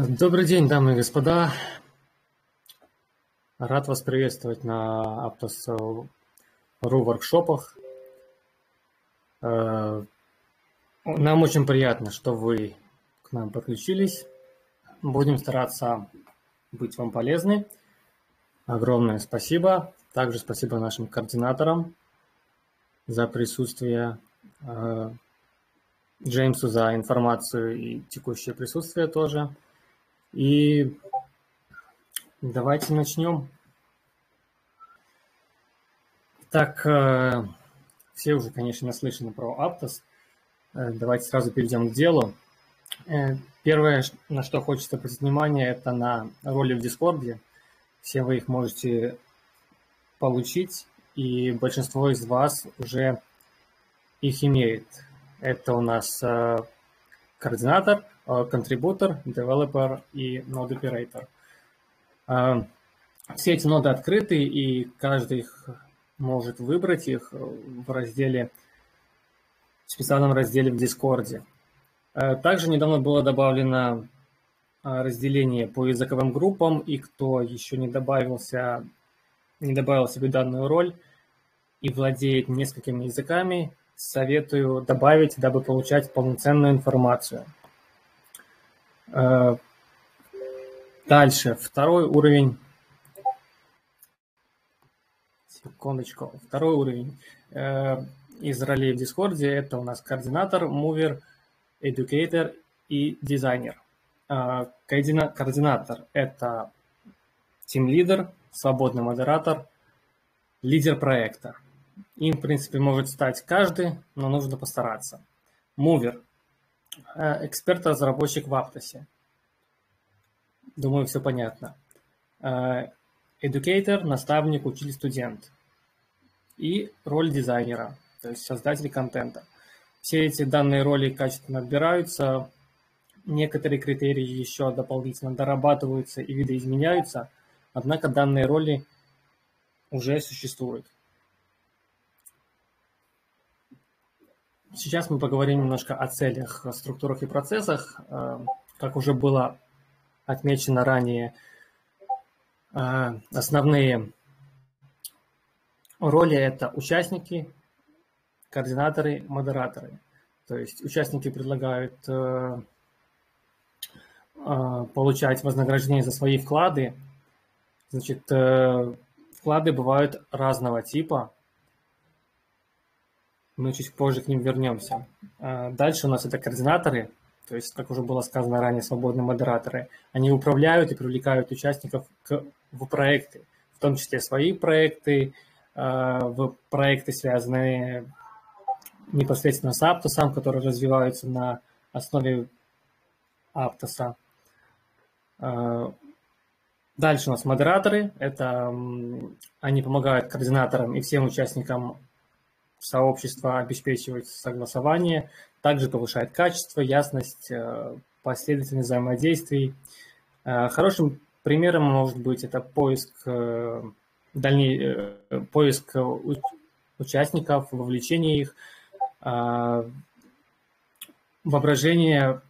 Добрый день, дамы и господа. Рад вас приветствовать на Aptos.ru воркшопах. Э, нам очень приятно, что вы к нам подключились. Будем стараться быть вам полезны. Огромное спасибо. Также спасибо нашим координаторам за присутствие, э, Джеймсу за информацию и текущее присутствие тоже. И давайте начнем. Так, э, все уже, конечно, наслышаны про Aptos. Э, давайте сразу перейдем к делу. Э, первое, на что хочется обратить внимание, это на роли в Дискорде. Все вы их можете получить, и большинство из вас уже их имеет. Это у нас координатор – контрибутор, developer и node operator. А, все эти ноды открыты, и каждый их может выбрать их в разделе, в специальном разделе в Дискорде. А, также недавно было добавлено разделение по языковым группам, и кто еще не добавился, не добавил себе данную роль и владеет несколькими языками, советую добавить, дабы получать полноценную информацию. Э, дальше, второй уровень. Секундочку. Второй уровень э, из ролей в Дискорде это у нас координатор, mover, educator и дизайнер. Э, координатор – это тим-лидер, свободный модератор, лидер проекта. Им, в принципе, может стать каждый, но нужно постараться. Мувер Э, эксперт-разработчик в Аптосе. Думаю, все понятно. Э, educator, наставник, учитель, студент. И роль дизайнера, то есть создатель контента. Все эти данные роли качественно отбираются, некоторые критерии еще дополнительно дорабатываются и видоизменяются, однако данные роли уже существуют. Сейчас мы поговорим немножко о целях, структурах и процессах. Э, как уже было отмечено ранее, э, основные роли – это участники, координаторы, модераторы. То есть участники предлагают э, получать вознаграждение за свои вклады. Значит, вклады бывают разного типа – мы чуть позже к ним вернемся. А, дальше у нас это координаторы, то есть, как уже было сказано ранее, свободные модераторы. Они управляют и привлекают участников к, в проекты, в том числе свои проекты, а, в проекты, связанные непосредственно с Аптосом, которые развиваются на основе Аптоса. А, дальше у нас модераторы. Это они помогают координаторам и всем участникам сообщества обеспечивает согласование, также повышает качество, ясность, э, последовательность взаимодействий. Э, хорошим примером может быть это поиск, э, дальний, поиск участников, вовлечение их, воображение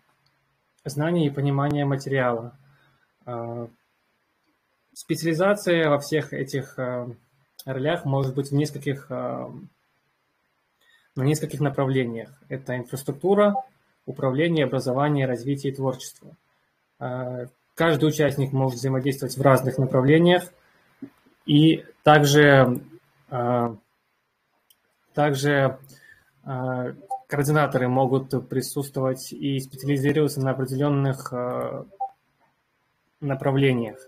знания и понимание материала. Специализация во всех этих ролях может быть в нескольких на нескольких направлениях. Это инфраструктура, управление, образование, развитие и творчество. А, каждый участник может взаимодействовать в разных направлениях, и также, а, также а, координаторы могут присутствовать и специализироваться на определенных направлениях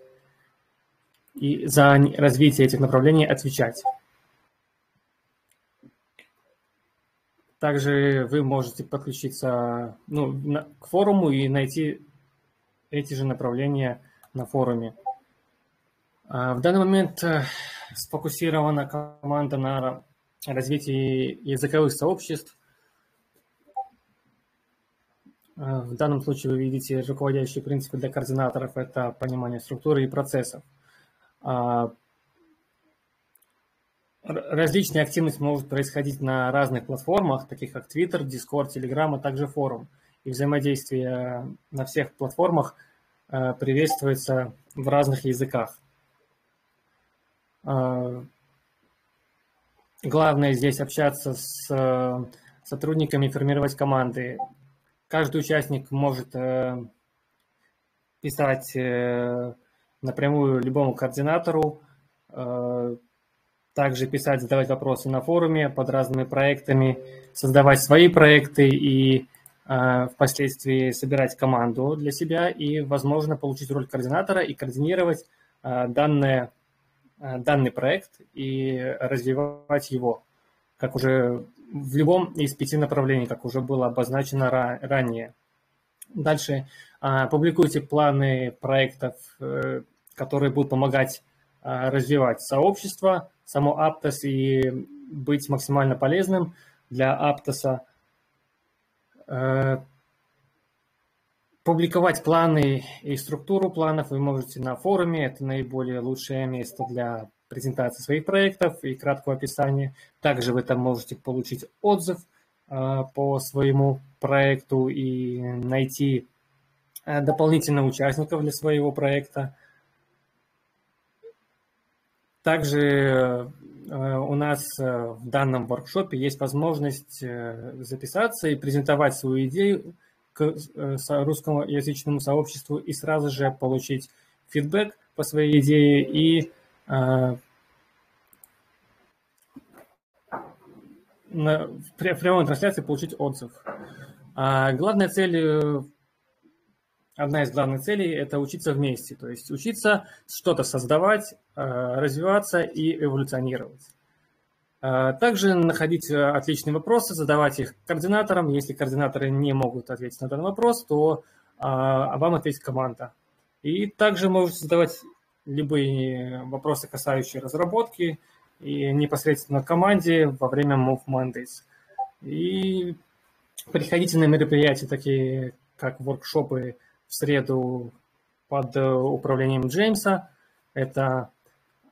и за развитие этих направлений отвечать. Также вы можете подключиться ну, на, к форуму и найти эти же направления на форуме. А, в данный момент э, сфокусирована команда на развитии языковых сообществ. А, в данном случае вы видите руководящие принципы для координаторов – это понимание структуры и процессов. А, Различные активности могут происходить на разных платформах, таких как Twitter, Discord, Telegram, а также форум. И взаимодействие на всех платформах приветствуется в разных языках. Главное здесь общаться с сотрудниками, формировать команды. Каждый участник может писать напрямую любому координатору, также писать, задавать вопросы на форуме под разными проектами, создавать свои проекты и э, впоследствии собирать команду для себя и, возможно, получить роль координатора и координировать э, данное, э, данный проект и развивать его, как уже в любом из пяти направлений, как уже было обозначено ранее. Дальше публикуйте планы проектов, которые будут помогать развивать сообщество, само Aptos и быть максимально полезным для Aptos. Э, публиковать планы и структуру планов вы можете на форуме. Это наиболее лучшее место для презентации своих проектов и краткого описания. Также вы там можете получить отзыв э, по своему проекту и найти э, дополнительных участников для своего проекта. Также э, у нас э, в данном воркшопе есть возможность э, записаться и презентовать свою идею к русскоязычному сообществу и сразу же получить фидбэк по своей идее и в прямой трансляции получить отзыв. А главная цель одна из главных целей – это учиться вместе, то есть учиться что-то создавать, э, развиваться и эволюционировать. Э, также находить э, отличные вопросы, задавать их координаторам. Если координаторы не могут ответить на данный вопрос, то вам ответит команда. И также можете задавать любые вопросы, касающие разработки, и непосредственно команде во время Move Mondays. И приходите на мероприятия, такие как воркшопы в среду под э, управлением Джеймса. Это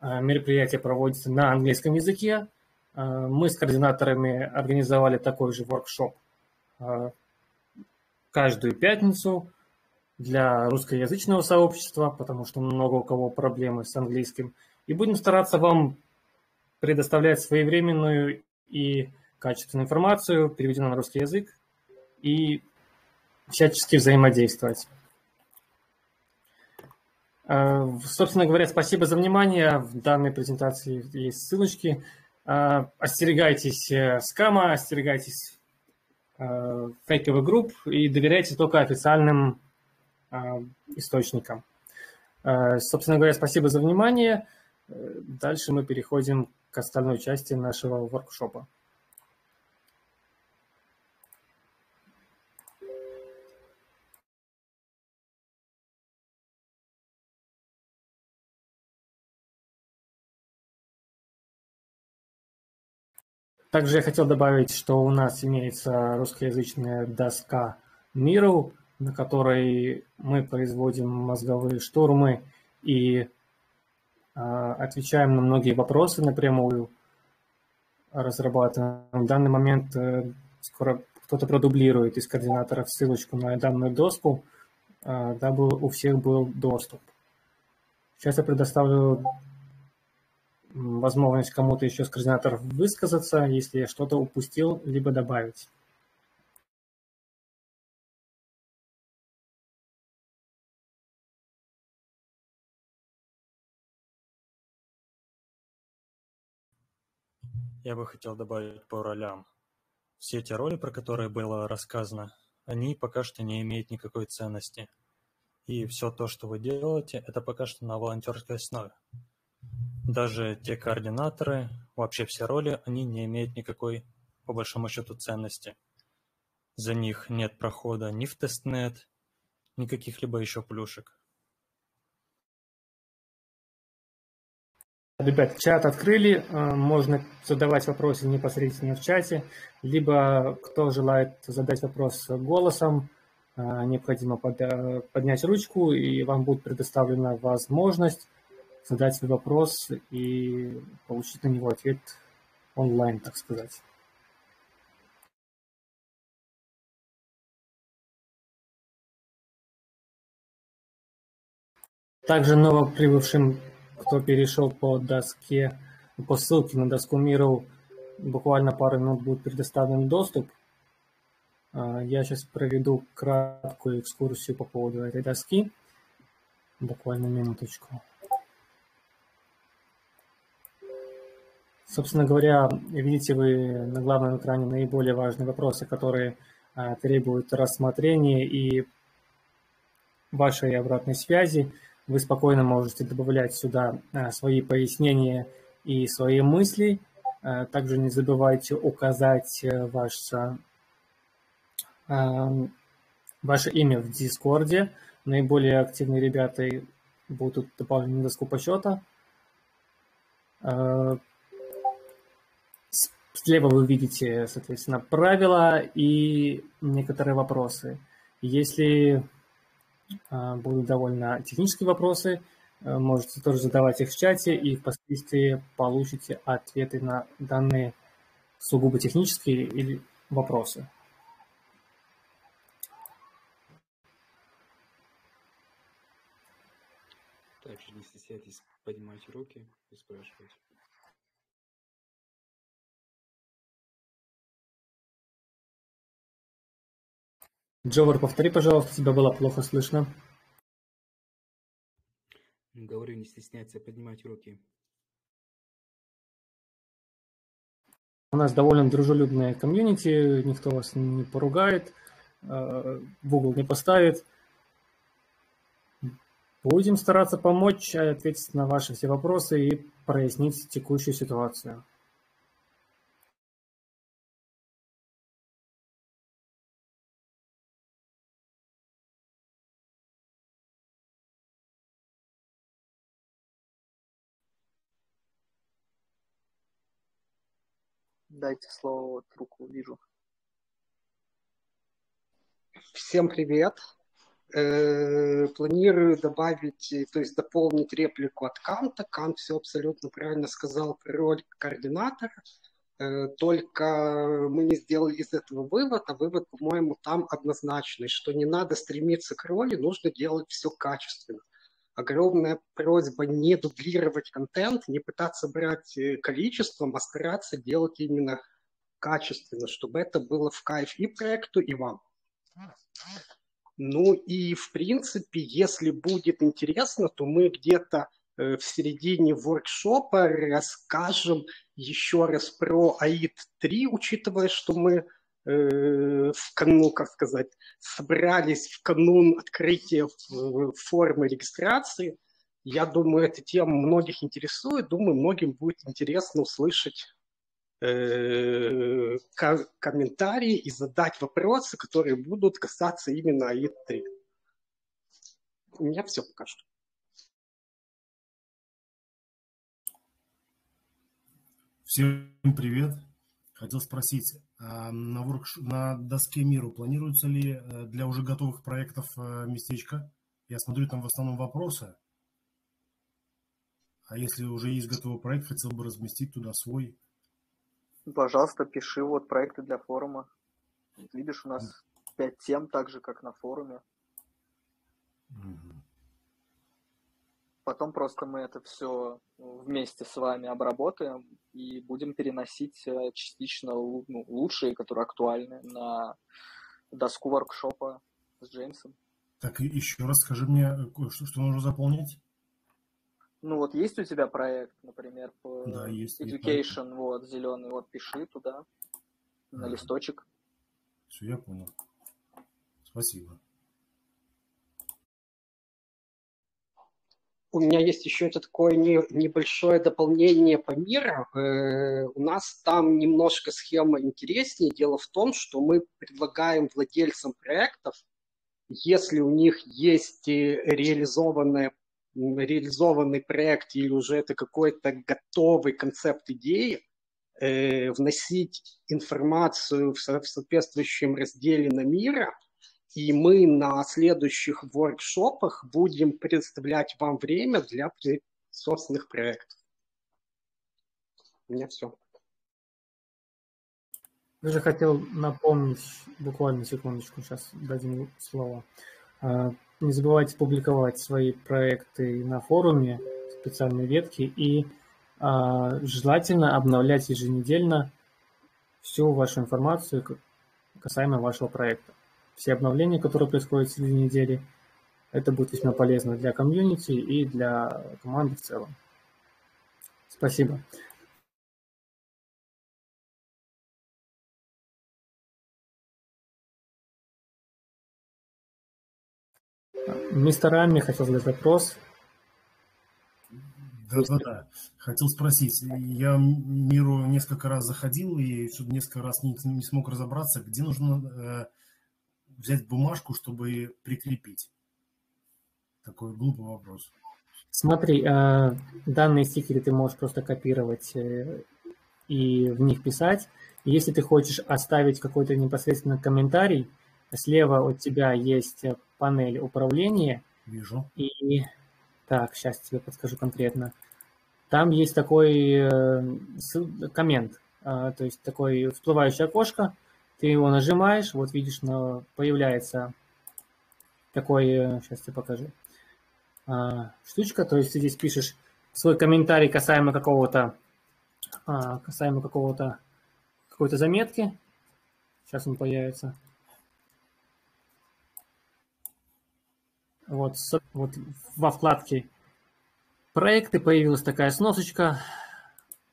э, мероприятие проводится на английском языке. Э, мы с координаторами организовали такой же воркшоп каждую пятницу для русскоязычного сообщества, потому что много у кого проблемы с английским. И будем стараться вам предоставлять своевременную и качественную информацию, переведенную на русский язык, и всячески взаимодействовать. Э, собственно говоря, спасибо за внимание. В данной презентации есть ссылочки. Э, остерегайтесь э, скама, остерегайтесь фейковых групп и доверяйте только официальным источникам. Собственно говоря, спасибо за внимание. Дальше мы переходим к остальной части нашего воркшопа. Также я хотел добавить, что у нас имеется русскоязычная доска Miro, на которой мы производим мозговые штурмы и э, отвечаем на многие вопросы напрямую, разрабатываем. В данный момент э, скоро кто-то продублирует из координаторов ссылочку на данную доску, э, дабы у всех был доступ. Сейчас я предоставлю возможность кому-то еще с координаторов высказаться, если я что-то упустил, либо добавить. Я бы хотел добавить по ролям. Все эти роли, про которые было рассказано, они пока что не имеют никакой ценности. И все то, что вы делаете, это пока что на волонтерской основе. Даже те координаторы, вообще все роли, они не имеют никакой, по большому счету, ценности. За них нет прохода ни в тестнет, ни каких-либо еще плюшек. Ребят, чат открыли, э, можно задавать вопросы непосредственно в чате, либо кто желает задать вопрос голосом, э, необходимо поднять ручку, и вам будет предоставлена возможность задать свой вопрос и получить на него ответ онлайн, так сказать. Также новоприбывшим, кто перешел по доске, по ссылке на доску Миру, буквально пару минут будет предоставлен доступ. А, я сейчас проведу краткую экскурсию по поводу этой доски. Буквально минуточку. Собственно говоря, видите вы на главном экране наиболее важные вопросы, которые а, требуют рассмотрения и вашей обратной связи. Вы спокойно можете добавлять сюда а, свои пояснения и свои мысли. А, также не забывайте указать э, ваше, ваше имя в Дискорде. Наиболее активные ребята будут добавлены на доску почета. Слева вы видите, соответственно, правила и некоторые вопросы. Если а, будут довольно технические вопросы, э, можете тоже задавать их в чате и впоследствии получите ответы на данные сугубо технические или вопросы. Также не стесняйтесь поднимать руки и спрашивать. Джовар, повтори, пожалуйста, тебя было плохо слышно. Говорю, не стесняйся поднимать руки. У нас довольно дружелюбная комьюнити, никто вас не поругает, э, в угол не поставит. Будем стараться помочь, ответить на ваши все вопросы и прояснить текущую ситуацию. Дайте слово, вот руку вижу. Всем привет. Э, планирую добавить, то есть дополнить реплику от Канта. Кант все абсолютно правильно сказал про роль координатора. Э, только мы не сделали из этого вывод, а вывод, по-моему, там однозначный, что не надо стремиться к роли, нужно делать все качественно огромная просьба не дублировать контент, не пытаться брать э, количеством, а стараться делать именно качественно, чтобы это было в кайф и проекту, и вам. Ну и в принципе, если будет интересно, то мы где-то э, в середине воркшопа расскажем еще раз про АИД 3, учитывая, что мы в канун, как сказать, собрались в канун открытия формы регистрации. Я думаю, эта тема многих интересует. Думаю, многим будет интересно услышать э, комментарии и задать вопросы, которые будут касаться именно АИ-3. У меня все пока что. Всем привет. Хотел спросить, а на, воркш... на доске миру планируется ли э, для уже готовых проектов э, местечко? Я смотрю, там в основном вопросы. А если уже есть готовый проект, хотел бы разместить туда свой. Пожалуйста, пиши вот проекты для форума. Видишь, у нас пять тем, так же, как на форуме. Угу. Потом просто мы это все вместе с вами обработаем и будем переносить э, частично ну, лучшие, которые актуальны, на доску воркшопа с Джеймсом. Так, еще раз скажи мне, что, что нужно заполнить? Ну вот есть у тебя проект, например, по да, есть, Education, есть вот, зеленый, вот пиши туда, на а. листочек. Все, я понял. Спасибо. У меня есть еще это такое не, небольшое дополнение по миру. Э, у нас там немножко схема интереснее. Дело в том, что мы предлагаем владельцам проектов, если у них есть э, реализованная реализованный проект или уже это какой-то готовый концепт идеи, э, вносить информацию в соответствующем разделе на мира – и мы на следующих воркшопах будем предоставлять вам время для собственных проектов. У меня все. Я же хотел напомнить, буквально секундочку, сейчас дадим слово. А, Не забывайте публиковать свои проекты на форуме, специальные ветки и а, желательно обновлять еженедельно всю вашу информацию касаемо вашего проекта. Все обновления, которые происходят среди недели, это будет весьма полезно для комьюнити и для команды в целом. Спасибо. Мистер Ами хотел задать вопрос. Да, да, да. Хотел спросить. Я миру несколько раз заходил и несколько раз не, не смог разобраться, где нужно э, взять бумажку, чтобы прикрепить. Такой глупый вопрос. Смотри, э, данные стикеры ты можешь просто копировать э, и в них писать. Если ты хочешь оставить какой-то непосредственно комментарий, слева от тебя есть панель управления. Вижу. И так, сейчас тебе подскажу конкретно. Там есть такой э, коммент, то есть такое всплывающее окошко. Ты его нажимаешь, вот видишь, появляется такой, сейчас тебе покажу, а, штучка, то есть ты здесь пишешь свой комментарий касаемо какого-то а, касаемо какого-то какой-то заметки. Сейчас он появится. Вот, вот во вкладке проекты появилась такая сносочка,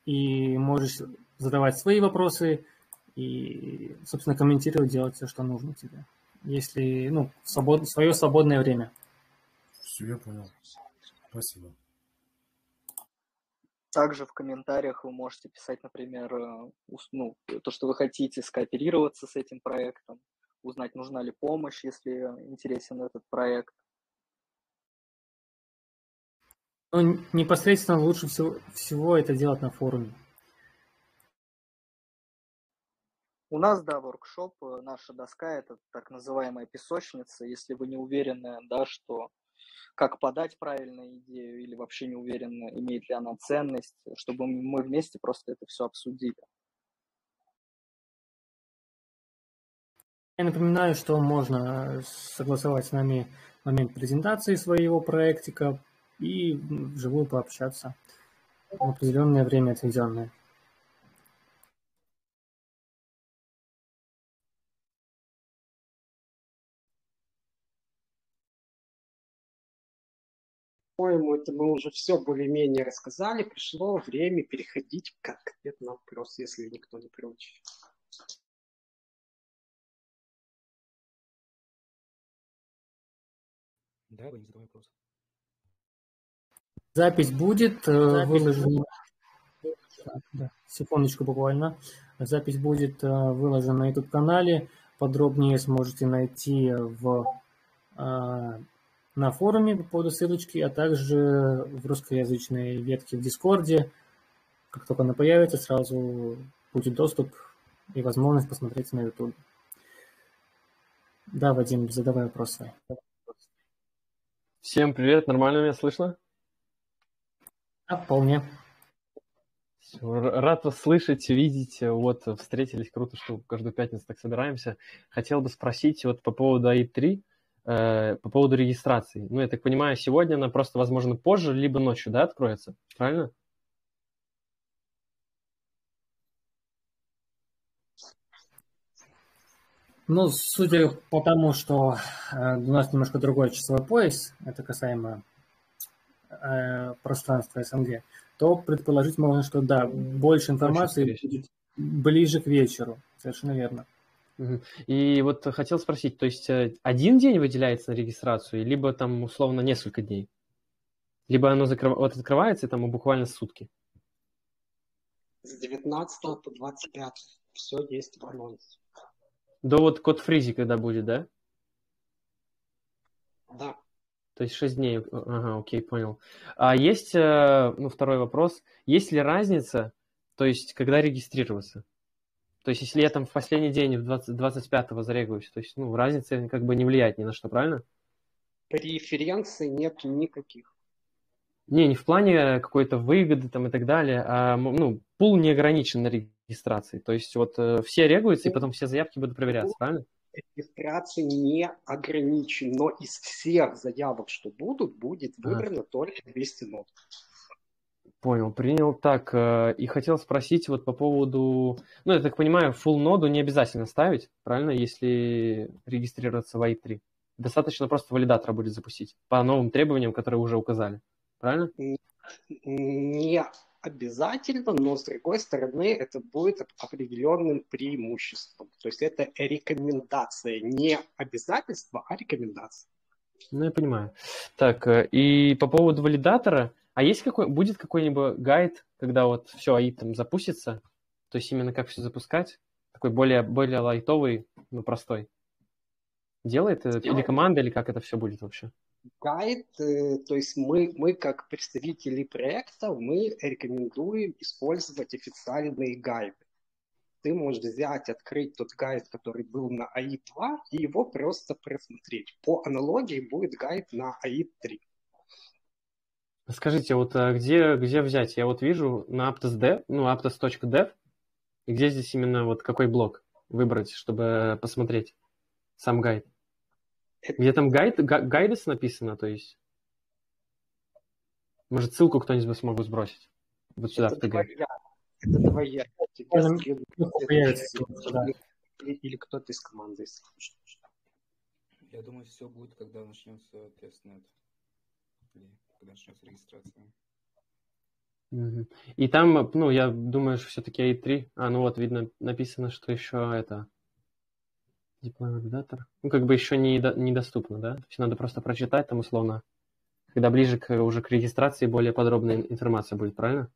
и можешь задавать свои вопросы и, собственно, комментировать, делать все, что нужно тебе, если, ну, свобод, свое свободное время. Все, я понял. Спасибо. Также в комментариях вы можете писать, например, э, ну, то, что вы хотите скооперироваться с этим проектом, узнать, нужна ли помощь, если интересен этот проект. Ну, непосредственно лучше всего, всего это делать на форуме. У нас, да, воркшоп, э, наша доска – это так называемая песочница. Если вы не уверены, да, что как подать правильную идею или вообще не уверены, имеет ли она ценность, чтобы мы вместе просто это все обсудили. Я напоминаю, что можно согласовать с нами момент презентации своего проектика и вживую пообщаться в определенное время отведенное. Это мы уже все более-менее рассказали. Пришло время переходить к ответ на вопрос, если никто не против. Да, вы не задавай вопрос. Запись будет э, Запись выложена. да, секундочку буквально. Запись будет э, выложена на YouTube канале. Подробнее сможете найти в э, на форуме по поводу ссылочки, а также в русскоязычной ветке в Дискорде. Как только она появится, сразу будет доступ и возможность посмотреть на YouTube. Да, Вадим, задавай вопросы. Всем привет, нормально меня слышно? Да, вполне. Рад вас слышать, видеть. Вот, встретились, круто, что каждую пятницу так собираемся. Хотел бы спросить вот по поводу АИ-3. Э, по поводу регистрации. Ну, я так понимаю, сегодня она просто, возможно, позже, либо ночью, да, откроется? Правильно? Ну, судя по тому, что э, у нас немножко другой часовой пояс, это касаемо э, пространства СНГ, то предположить можно, что да, больше информации будет ближе к вечеру. Совершенно верно. И вот хотел спросить, то есть э, один день выделяется на регистрацию, либо там условно несколько дней? Либо оно закрыв... вот открывается там буквально сутки? С 19 по 25. Все есть в анонсе. До вот код фризи когда будет, да? Да. То есть 6 дней. Ага, окей, понял. А есть, э, ну, второй вопрос. Есть ли разница, то есть, когда регистрироваться? То есть, если я там в последний день, в 20, 25-го зарегаюсь, то есть, ну, разница как бы не влияет ни на что, правильно? Преференций нет никаких. Не, не в плане какой-то выгоды там и так далее, а, ну, пул не ограничен на регистрации. То есть, вот э, все регаются, и потом все заявки будут проверяться, правильно? регистрации не ограничен, но из всех заявок, что будут, будет выбрано ага. только 200 нот. Понял, принял. Так, э, и хотел спросить вот по поводу... Ну, я так понимаю, full ноду не обязательно ставить, правильно, если регистрироваться в i3? Достаточно просто валидатора будет запустить по новым требованиям, которые уже указали, правильно? Не обязательно, но с другой стороны это будет определенным преимуществом. То есть это рекомендация, не обязательство, а рекомендация. Ну, я понимаю. Так, э, и по поводу валидатора, а есть какой, будет какой-нибудь гайд, когда вот все АИ там запустится, то есть именно как все запускать, такой более, более лайтовый, ну, простой? Делает это или команда, или как это все будет вообще? гайд, э, то есть мы, мы как представители проекта, мы рекомендуем использовать официальные гайды. Ты можешь взять, открыть тот гайд, который был на АИ-2, и его просто просмотреть. По аналогии будет гайд на АИ-3. Скажите, вот а где, где взять? Я вот вижу на aptos.dev, ну, aptos.dev, и где здесь именно вот какой блок выбрать, чтобы посмотреть сам гайд? Где там гайд, guides написано, то есть? Может, ссылку кто-нибудь смогу сбросить? Вот сюда, это в ТГ. Это твоя. Или кто-то из команды. Я думаю, все будет, когда начнется тестнет. Когда начнется регистрация. И там, ну, я думаю, что все-таки i3. А, ну вот, видно, написано, что еще это Дипломат Ну, как бы еще не, недоступно, да? То есть надо просто прочитать там условно, когда ближе к, уже к регистрации более подробная информация будет, правильно?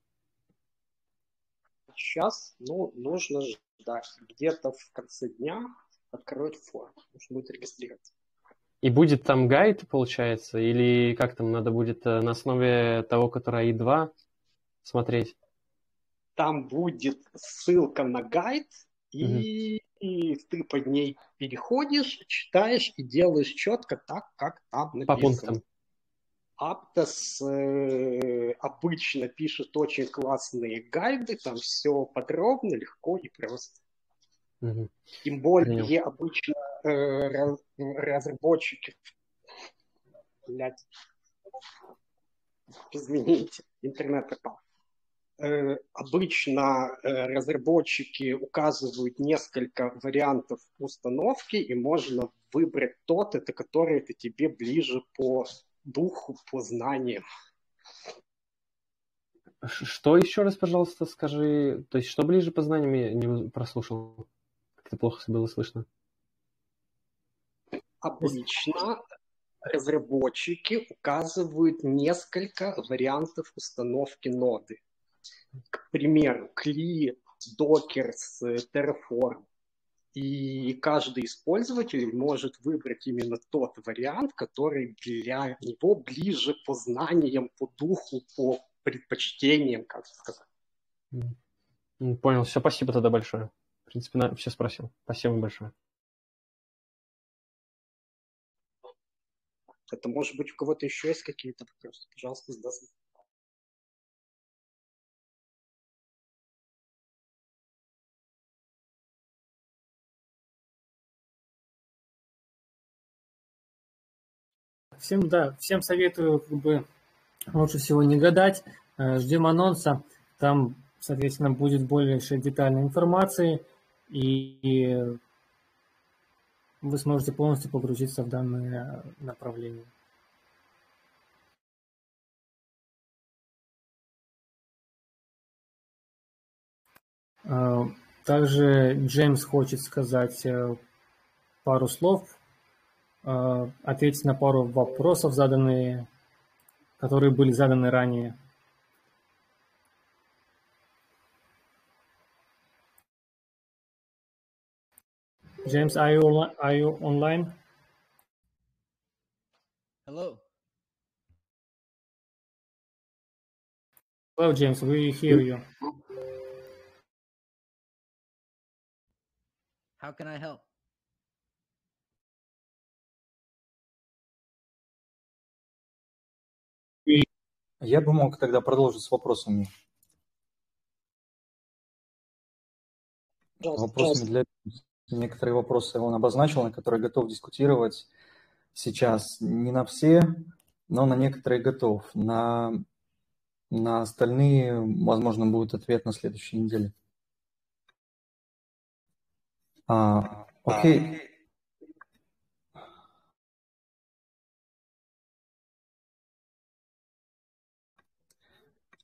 Сейчас, ну, нужно ждать. Где-то в конце дня откроют форму, нужно будет регистрироваться. И будет там гайд, получается, или как там надо будет э, на основе того, который i2 смотреть? Там будет ссылка на гайд, и и ты под ней переходишь, читаешь и делаешь четко так, как там написано. По пунктам. Аптос э, обычно пишет очень классные гайды, там все подробно, легко и просто. Угу. Тем более Понял. обычно э, раз, разработчики... Блядь. Извините, интернет пропал. Э, обычно э, разработчики указывают несколько вариантов установки, и можно выбрать тот, это который это тебе ближе по духу, по знаниям. Что еще раз, пожалуйста, скажи? То есть, что ближе по знаниям, я не прослушал. Как-то плохо было слышно. Обычно разработчики указывают несколько вариантов установки ноды к примеру, Кли, Dockers, Terraform. И каждый использователь может выбрать именно тот вариант, который для него ближе по знаниям, по духу, по предпочтениям, как сказать. Понял, все, спасибо тогда большое. В принципе, на все спросил. Спасибо большое. Это может быть у кого-то еще есть какие-то вопросы? Пожалуйста, задайте. Всем, да, всем советую как бы лучше всего не гадать. Э, ждем анонса. Там, соответственно, будет больше детальной информации, и вы сможете полностью погрузиться в данное направление. Э, также Джеймс хочет сказать э, пару слов Э, ответить на пару вопросов, заданные, которые были заданы ранее. James, are you, are you online? Hello. Hello, James. We hear you. How can I help? Я бы мог тогда продолжить с вопросами. Пожалуйста, Вопросами для некоторые вопросы он обозначил, на которые готов дискутировать сейчас. Не на все, но на некоторые готов. На, на остальные, возможно, будет ответ на следующей неделе. А, окей.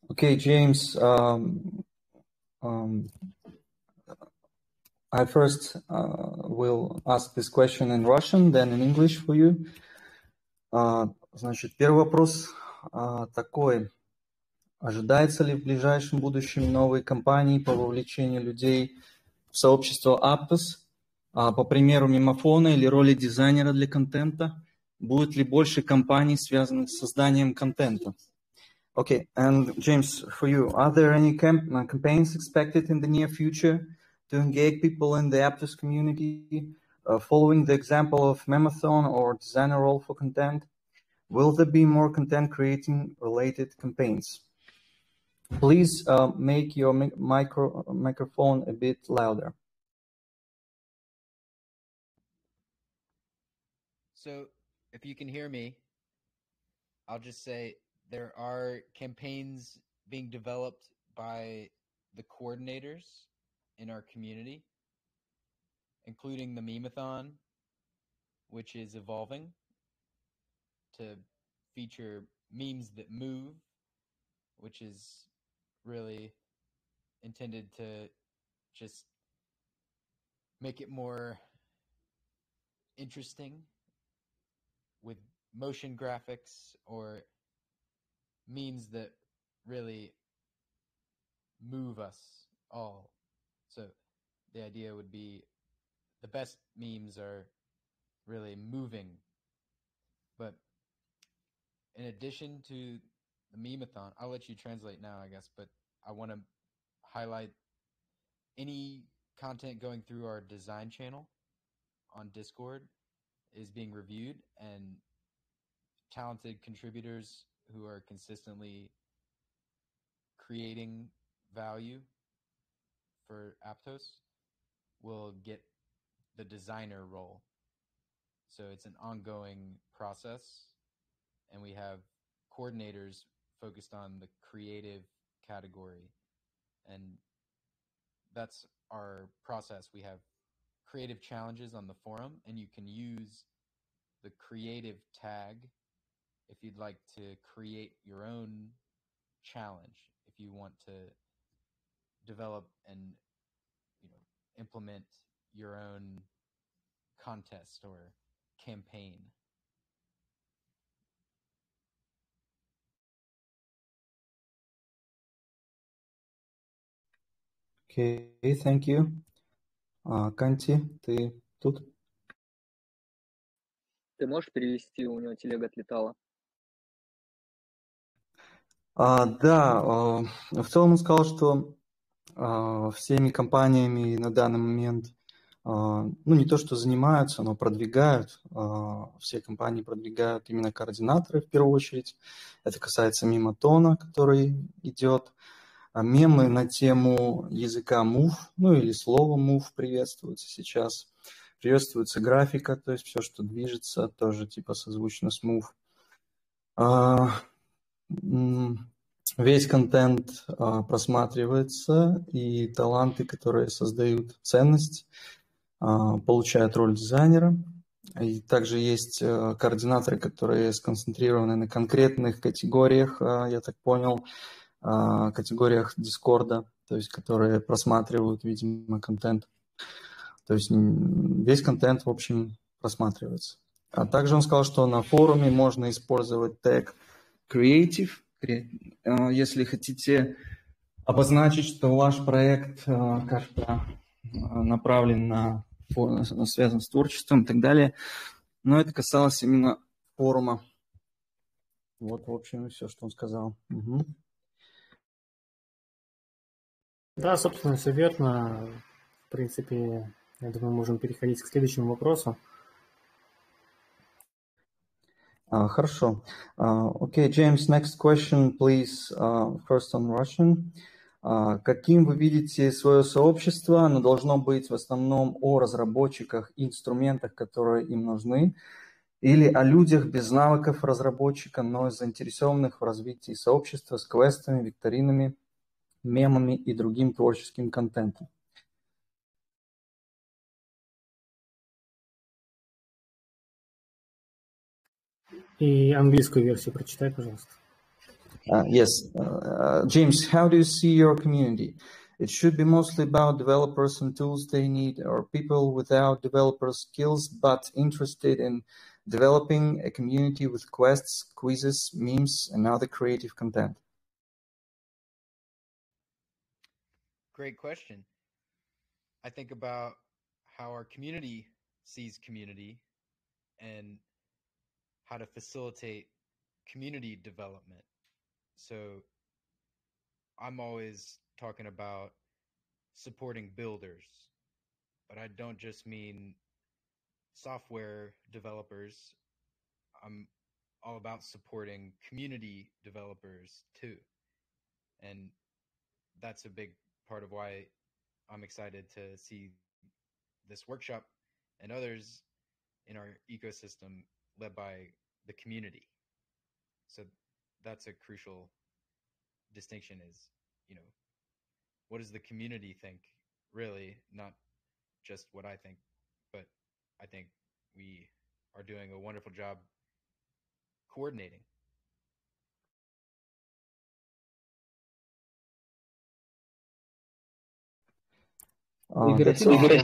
Okay, James, um, um, I first uh, will ask this question in Russian, then in English for you. Uh, значит, первый вопрос uh, такой. Ожидается ли в ближайшем будущем новые кампании по вовлечению людей в сообщество Aptos, по примеру мимофона или роли дизайнера для контента? Будет ли больше компаний, связанных с созданием контента? Okay, and James, for you, are there any camp- uh, campaigns expected in the near future to engage people in the Aptos community, uh, following the example of Memathon or Designer Role for Content? Will there be more content creating related campaigns? Please uh, make your mi- micro microphone a bit louder. So, if you can hear me, I'll just say there are campaigns being developed by the coordinators in our community, including the Memeathon, which is evolving to feature memes that move, which is really intended to just make it more interesting with motion graphics or memes that really move us all. So the idea would be the best memes are really moving. But in addition to the memeathon, I'll let you translate now, I guess, but I want to highlight any content going through our design channel on Discord is being reviewed and talented contributors who are consistently creating value for Aptos will get the designer role. So it's an ongoing process, and we have coordinators focused on the creative category. And that's our process. We have creative challenges on the forum, and you can use the creative tag if you'd like to create your own challenge, if you want to develop and you know implement your own contest or campaign. Okay, thank you. Uh, Канти, ты тут? Ты можешь перевести, у него телега отлетала. А, да, а, в целом он сказал, что а, всеми компаниями на данный момент, а, ну не то что занимаются, но продвигают, а, все компании продвигают именно координаторы в первую очередь. Это касается мимотона, который идет. А мемы на тему языка move, ну или слова move приветствуются сейчас. Приветствуется графика, то есть все, что движется, тоже типа созвучно с move. Весь контент а, просматривается, и таланты, которые создают ценность, а, получают роль дизайнера. И также есть а, координаторы, которые сконцентрированы на конкретных категориях, а, я так понял, а, категориях Дискорда, то есть которые просматривают, видимо, контент. То есть весь контент, в общем, просматривается. А также он сказал, что на форуме можно использовать тег Creative, если хотите обозначить, что ваш проект как-то направлен на, связан с творчеством и так далее. Но это касалось именно форума. Вот, в общем, все, что он сказал. Угу. Да, собственно, все верно. В принципе, я думаю, можем переходить к следующему вопросу. Uh, хорошо. Uh, okay, James, next question, please. Uh, first on Russian. А, каким вы видите свое сообщество? Оно должно быть в основном о разработчиках и инструментах, которые им нужны, или о людях без навыков разработчика, но заинтересованных в развитии сообщества с квестами, викторинами, мемами и другим творческим контентом. И английскую версию прочитай, пожалуйста. Uh, yes. Uh, James, how do you see your community? It should be mostly about developers and tools they need, or people without developer skills but interested in developing a community with quests, quizzes, memes, and other creative content. Great question. I think about how our community sees community and how to facilitate community development. So I'm always talking about supporting builders, but I don't just mean software developers. I'm all about supporting community developers too. And that's a big part of why I'm excited to see this workshop and others in our ecosystem led by the community. So that's a crucial distinction is, you know, what does the community think really, not just what I think, but I think we are doing a wonderful job coordinating. Uh,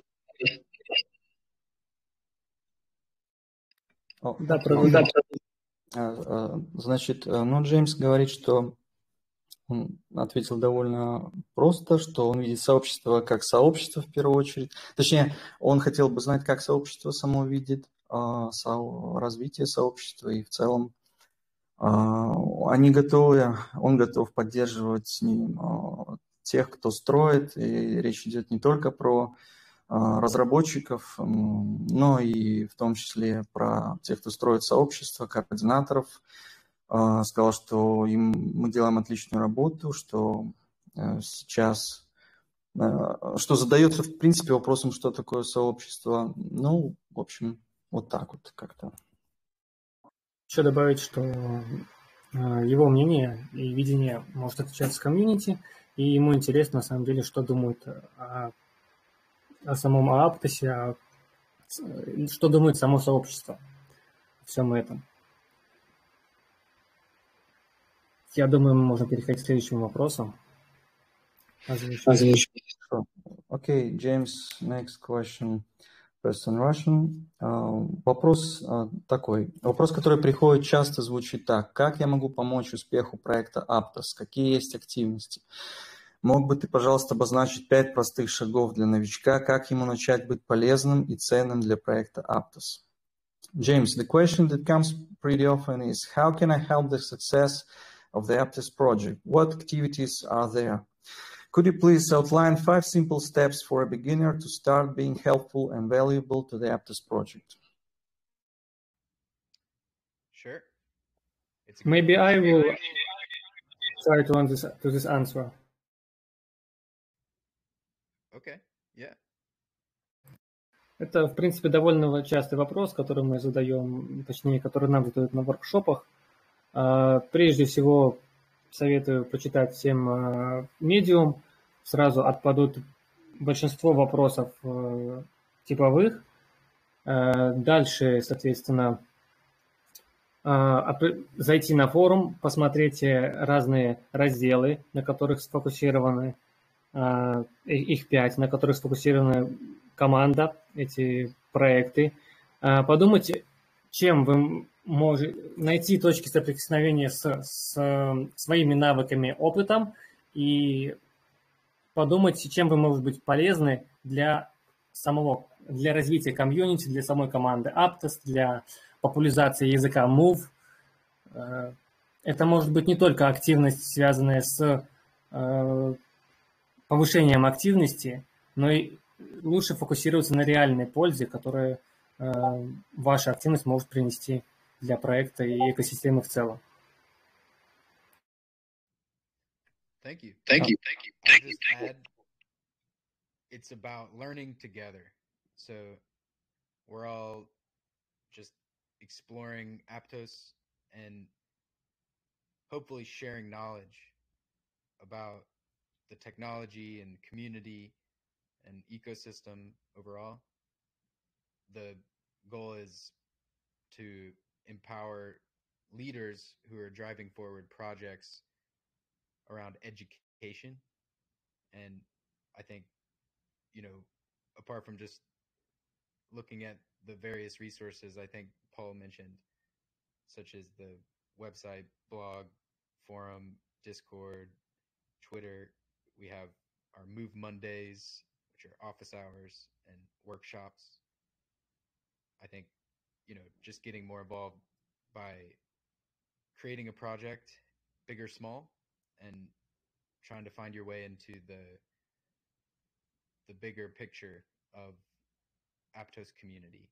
Да, продолжай. А, а, Значит, э, ну, Джеймс говорит, что он ответил довольно просто, что он видит сообщество как сообщество в первую очередь. Точнее, он хотел бы знать, как сообщество само видит а, со- развитие сообщества и в целом они готовы, он готов поддерживать с ним тех, кто строит, и речь идет не только про разработчиков, м, но и в том числе про тех, кто строит сообщество, координаторов. А, Сказал, что им мы делаем отличную работу, что э, сейчас, э, что задается в принципе вопросом, что такое сообщество. Ну, в общем, вот так вот как-то. Еще добавить, что его мнение и видение может отличаться с комьюнити, и ему интересно, на самом деле, что думают о, о самом Аптосе, о- с- что думает само сообщество о всем этом. Я думаю, мы можем переходить к следующему вопросу. Озвучивать. Sure. Okay, James, next question. In Russian. Uh, вопрос uh, такой. Вопрос, который приходит часто, звучит так. Как я могу помочь успеху проекта Aptos? Какие есть активности? Мог бы ты, пожалуйста, обозначить пять простых шагов для новичка, как ему начать быть полезным и ценным для проекта Aptos? James, the question that comes pretty often is how can I help the success of the Aptos project? What activities are there? Could you please outline five simple steps for a beginner to start being helpful and valuable to the Aptos project? Sure. It's a good Maybe I question. will try to answer to this answer. Okay. Yeah. Это, в принципе, довольно частый вопрос, который мы задаем, точнее, который нам задают на воркшопах. А, Прежде всего, советую почитать всем а, медиум. Сразу отпадут большинство вопросов э, типовых. Дальше, соответственно, а, зайти на форум, посмотреть э, разные разделы, на которых сфокусированы, а, их пять, на которых сфокусирована команда, эти проекты. А, Подумать, чем вы можете найти точки соприкосновения с, с своими навыками, опытом и подумать, чем вы можете быть полезны для самого, для развития комьюнити, для самой команды Aptos, для популяризации языка Move. Э, Это может быть не только активность, связанная с повышением активности, но и лучше фокусироваться на реальной пользе, которую э, ваша активность может принести для проекта и экосистемы в целом. Thank you. Thank you. Thank you. I'll just add, it's about learning together. So we're all just exploring Aptos and hopefully sharing knowledge about the technology and community and ecosystem overall. The goal is to empower leaders who are driving forward projects around education. And I think, you know, apart from just looking at the various resources I think Paul mentioned, such as the website, blog, forum, Discord, Twitter. We have our Move Mondays, which are office hours and workshops. I think, you know, just getting more involved by creating a project, big or small, and trying to find your way into the the bigger picture of Aptos community.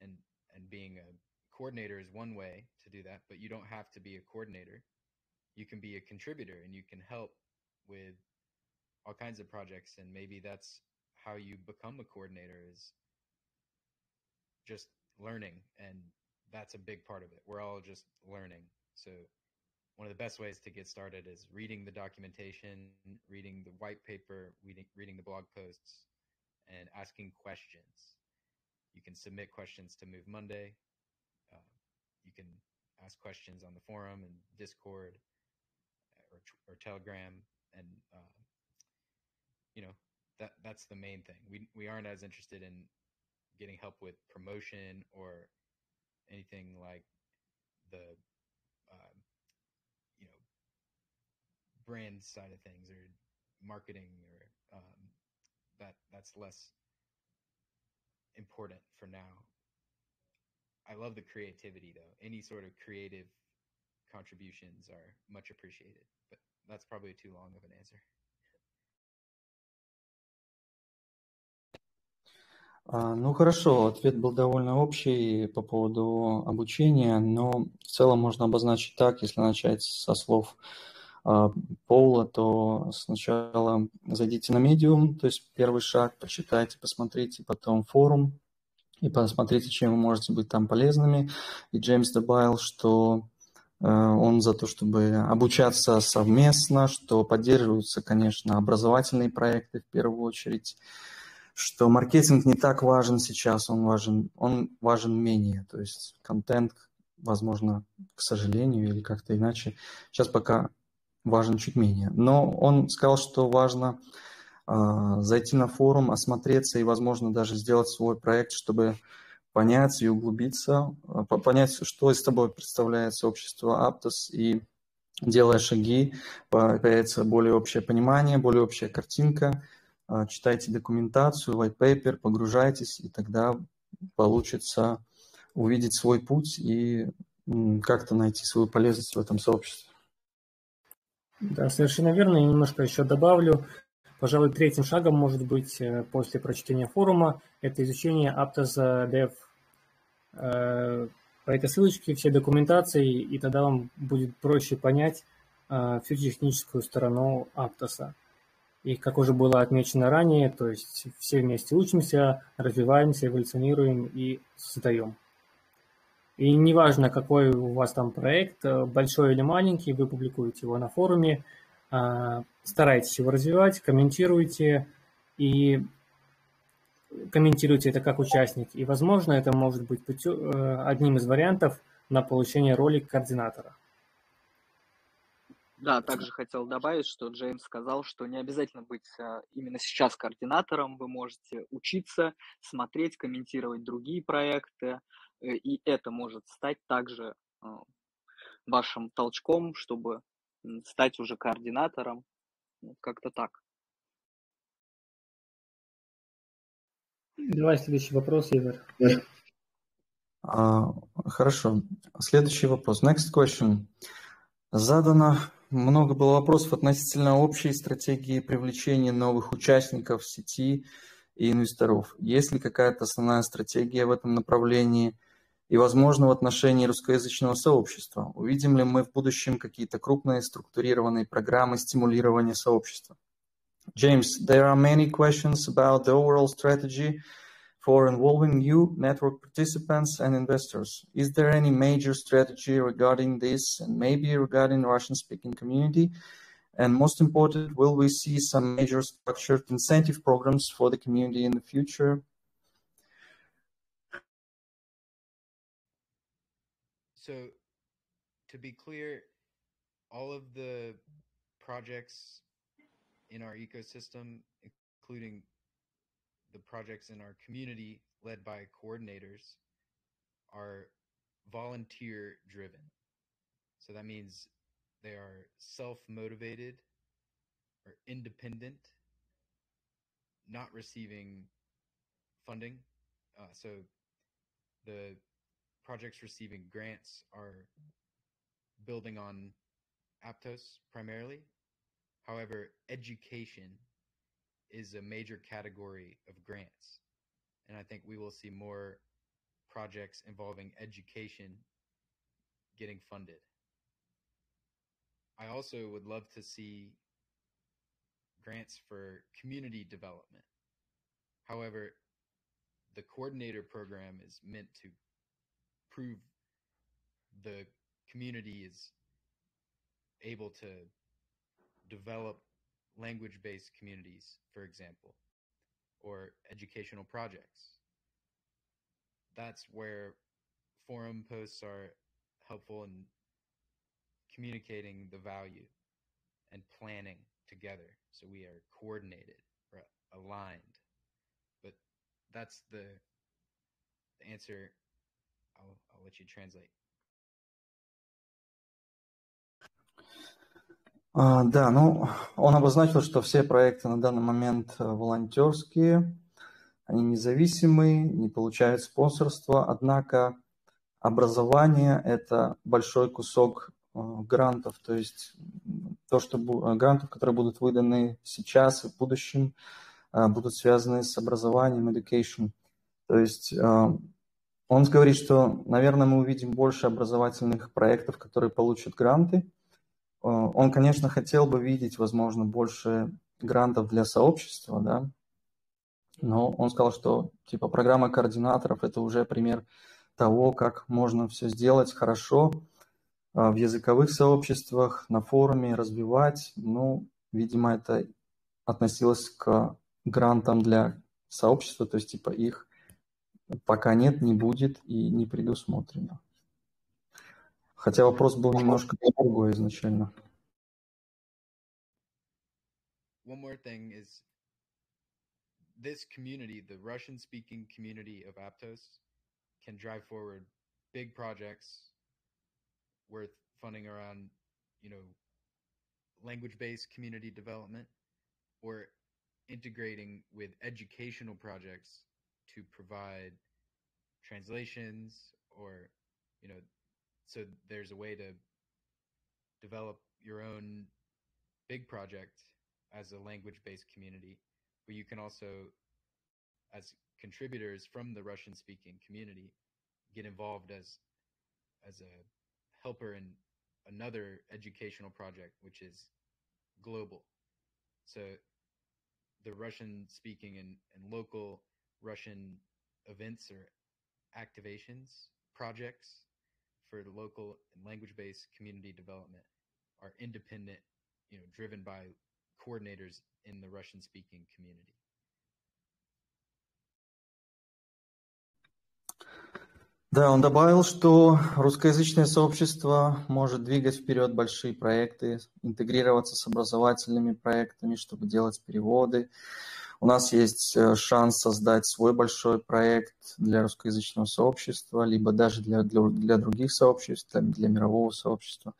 And and being a coordinator is one way to do that, but you don't have to be a coordinator. You can be a contributor and you can help with all kinds of projects and maybe that's how you become a coordinator is just learning and that's a big part of it. We're all just learning. So one of the best ways to get started is reading the documentation, reading the white paper, reading, reading the blog posts, and asking questions. You can submit questions to Move Monday. Uh, you can ask questions on the forum and Discord or, or Telegram, and uh, you know that that's the main thing. We we aren't as interested in getting help with promotion or anything like the uh, you know brand side of things or marketing or um, that that's less important for now. I love the creativity though. Any sort of creative contributions are much appreciated. That's probably too long of an answer. Ну хорошо, ответ был довольно общий по поводу обучения, но в целом можно обозначить так, если начать со слов Пола, то сначала зайдите на Medium, то есть первый шаг, почитайте, посмотрите, потом форум, и посмотрите, чем вы можете быть там полезными. И Джеймс добавил, что он за то, чтобы обучаться совместно, что поддерживаются, конечно, образовательные проекты в первую очередь, что маркетинг не так важен сейчас, он важен, он важен менее, то есть контент, возможно, к сожалению или как-то иначе, сейчас пока важен чуть менее. Но он сказал, что важно а, зайти на форум, осмотреться и, возможно, даже сделать свой проект, чтобы понять и углубиться, а, понять, что из тобой представляет сообщество Aptos, и делая шаги, появится более общее понимание, более общая картинка, а, читайте документацию, white paper, погружайтесь, и тогда получится увидеть свой путь и как-то найти свою полезность в этом сообществе. Да, совершенно верно. Я немножко еще добавлю. Пожалуй, третьим шагом может быть э, после прочтения форума это изучение Aptos Dev. Э, по этой ссылочке все документации, и тогда вам будет проще понять э, всю техническую сторону Aptos. И как уже было отмечено ранее, то есть все вместе учимся, развиваемся, эволюционируем и создаем. И неважно, какой у вас там проект, большой или маленький, вы публикуете его на форуме, старайтесь его развивать, комментируйте и комментируйте это как участник. И, возможно, это может быть э, одним из вариантов на получение роли координатора. Да, также хотел добавить, что Джеймс сказал, что не обязательно быть э, именно сейчас координатором, вы можете учиться, смотреть, комментировать другие проекты, э, и это может стать также вашим толчком, чтобы стать уже координатором. Как-то так. Давай следующий вопрос, Игорь. А, хорошо. Следующий вопрос. Next question. Задано много было вопросов относительно общей стратегии привлечения новых участников сети и инвесторов. Есть ли какая-то основная стратегия в этом направлении? И, возможно, в отношении русскоязычного сообщества? Увидим ли мы в будущем какие-то крупные структурированные программы стимулирования сообщества? James, there are many questions about the overall strategy for involving new network participants and investors. Is there any major strategy regarding this and maybe regarding Russian-speaking community? And most important, will we see some major structured incentive programs for the community in the future? So, to be clear, all of the projects in our ecosystem, including the projects in our community led by coordinators, are volunteer driven. So that means they are self motivated or independent, not receiving funding. Uh, so the projects receiving grants are building on Aptos primarily. However, education is a major category of grants. And I think we will see more projects involving education getting funded. I also would love to see grants for community development. However, the coordinator program is meant to prove the community is able to develop language based communities, for example, or educational projects. That's where forum posts are helpful in communicating the value and planning together so we are coordinated or aligned. But that's the, the answer. I'll, I'll let you translate. А, да, ну, он обозначил, что все проекты на данный момент э, волонтерские, они независимые, не получают спонсорства, однако образование – это большой кусок э, грантов, то есть то, что э, грантов, которые будут выданы сейчас и в будущем, будут связаны с образованием, education. То есть он говорит, что, наверное, мы увидим больше образовательных проектов, которые получат гранты – Э, он, конечно, хотел бы видеть, возможно, больше грантов для сообщества, да, но он сказал, что типа программа координаторов – это уже пример того, как можно все сделать хорошо э, в языковых сообществах, на форуме, развивать. Ну, видимо, это относилось к грантам для сообщества, то есть типа их пока нет, не будет и не предусмотрено. Хотя вопрос был немножко другой изначально. One more thing is this community, the Russian speaking community of Aptos, can drive forward big projects worth funding around, you know, language based community development or integrating with educational projects to provide translations or, you know, so there's a way to develop your own big project as a language based community but you can also as contributors from the russian speaking community get involved as as a helper in another educational project which is global. So the russian speaking and, and local russian events or activations projects for local and language-based community development are independent, you know, driven by coordinators in the Russian-speaking community. Да, он добавил, что русскоязычное сообщество может двигать вперед большие проекты, интегрироваться с образовательными проектами, чтобы делать переводы, у нас есть э, шанс создать свой большой проект для русскоязычного сообщества, либо даже для, для, для других сообществ, для, для мирового сообщества.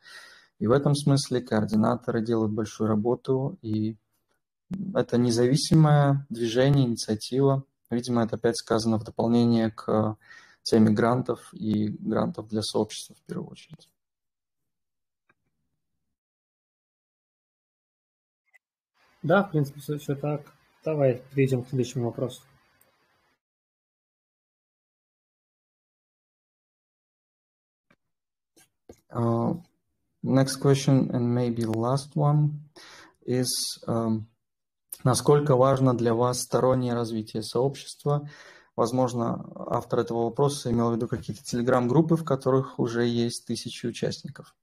И в этом смысле координаторы делают большую работу, и это независимое движение, инициатива. Видимо, это опять сказано в дополнение к теме грантов и грантов для сообщества в первую очередь. Да, в принципе, все, все так. Давай перейдем к следующему вопросу. Uh, next question and maybe last one is um, насколько важно для вас стороннее развитие сообщества? Возможно, автор этого вопроса имел в виду какие-то телеграм-группы, в которых уже есть тысячи участников.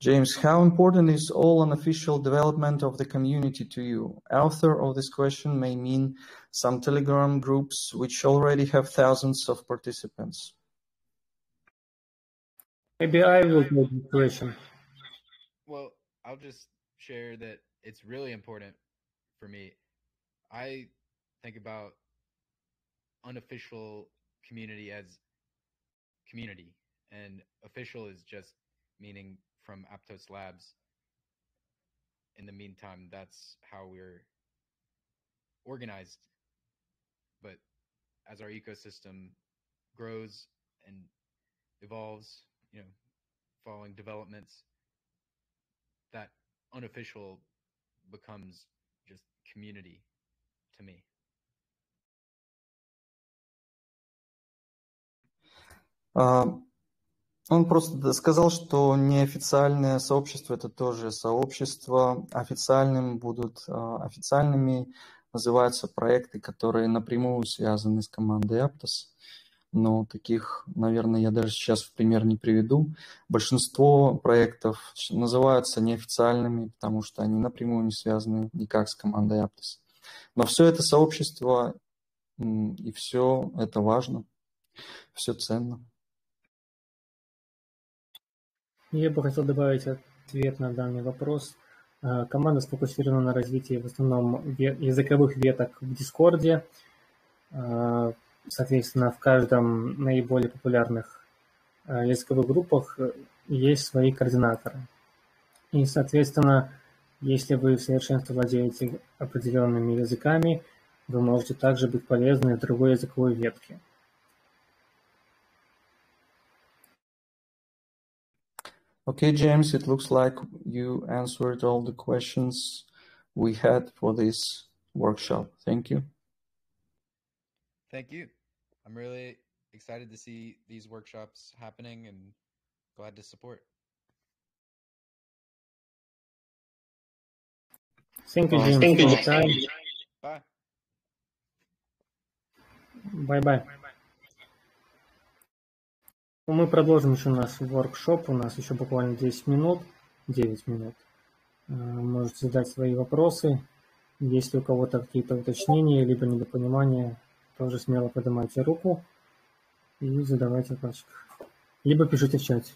James, how important is all unofficial development of the community to you? Author of this question may mean some Telegram groups which already have thousands of participants. Maybe I will take the question. Well, I'll just share that it's really important for me. I think about unofficial community as community, and official is just meaning from Aptos Labs. In the meantime, that's how we're organized. But as our ecosystem grows and evolves, you know, following developments, that unofficial becomes just community to me. Uh, Он просто сказал, что неофициальное сообщество – это тоже сообщество. Официальным будут, а, официальными называются проекты, которые напрямую связаны с командой Aptos. Но таких, наверное, я даже сейчас в пример не приведу. Большинство проектов называются неофициальными, потому что они напрямую не связаны никак с командой Aptos. Но все это сообщество и все это важно, все ценно. Я бы хотел добавить ответ на данный вопрос. Э, команда сфокусирована на развитии в основном языковых веток в Дискорде. Э, соответственно, в каждом наиболее популярных э, языковых группах есть свои координаторы. И, соответственно, если вы в совершенстве владеете определенными языками, вы можете также быть полезны в другой языковой ветке. Okay, James, it looks like you answered all the questions we had for this workshop. Thank you. Thank you. I'm really excited to see these workshops happening and glad to support. Thank you, James, Thank you. Bye. Bye-bye. Ну, мы продолжим еще наш воркшоп. У нас еще буквально 10 минут. 9 минут. Э, можете задать свои вопросы. Если у кого-то какие-то уточнения, либо недопонимания, тоже смело поднимайте руку и задавайте вопросик. Либо пишите в чате.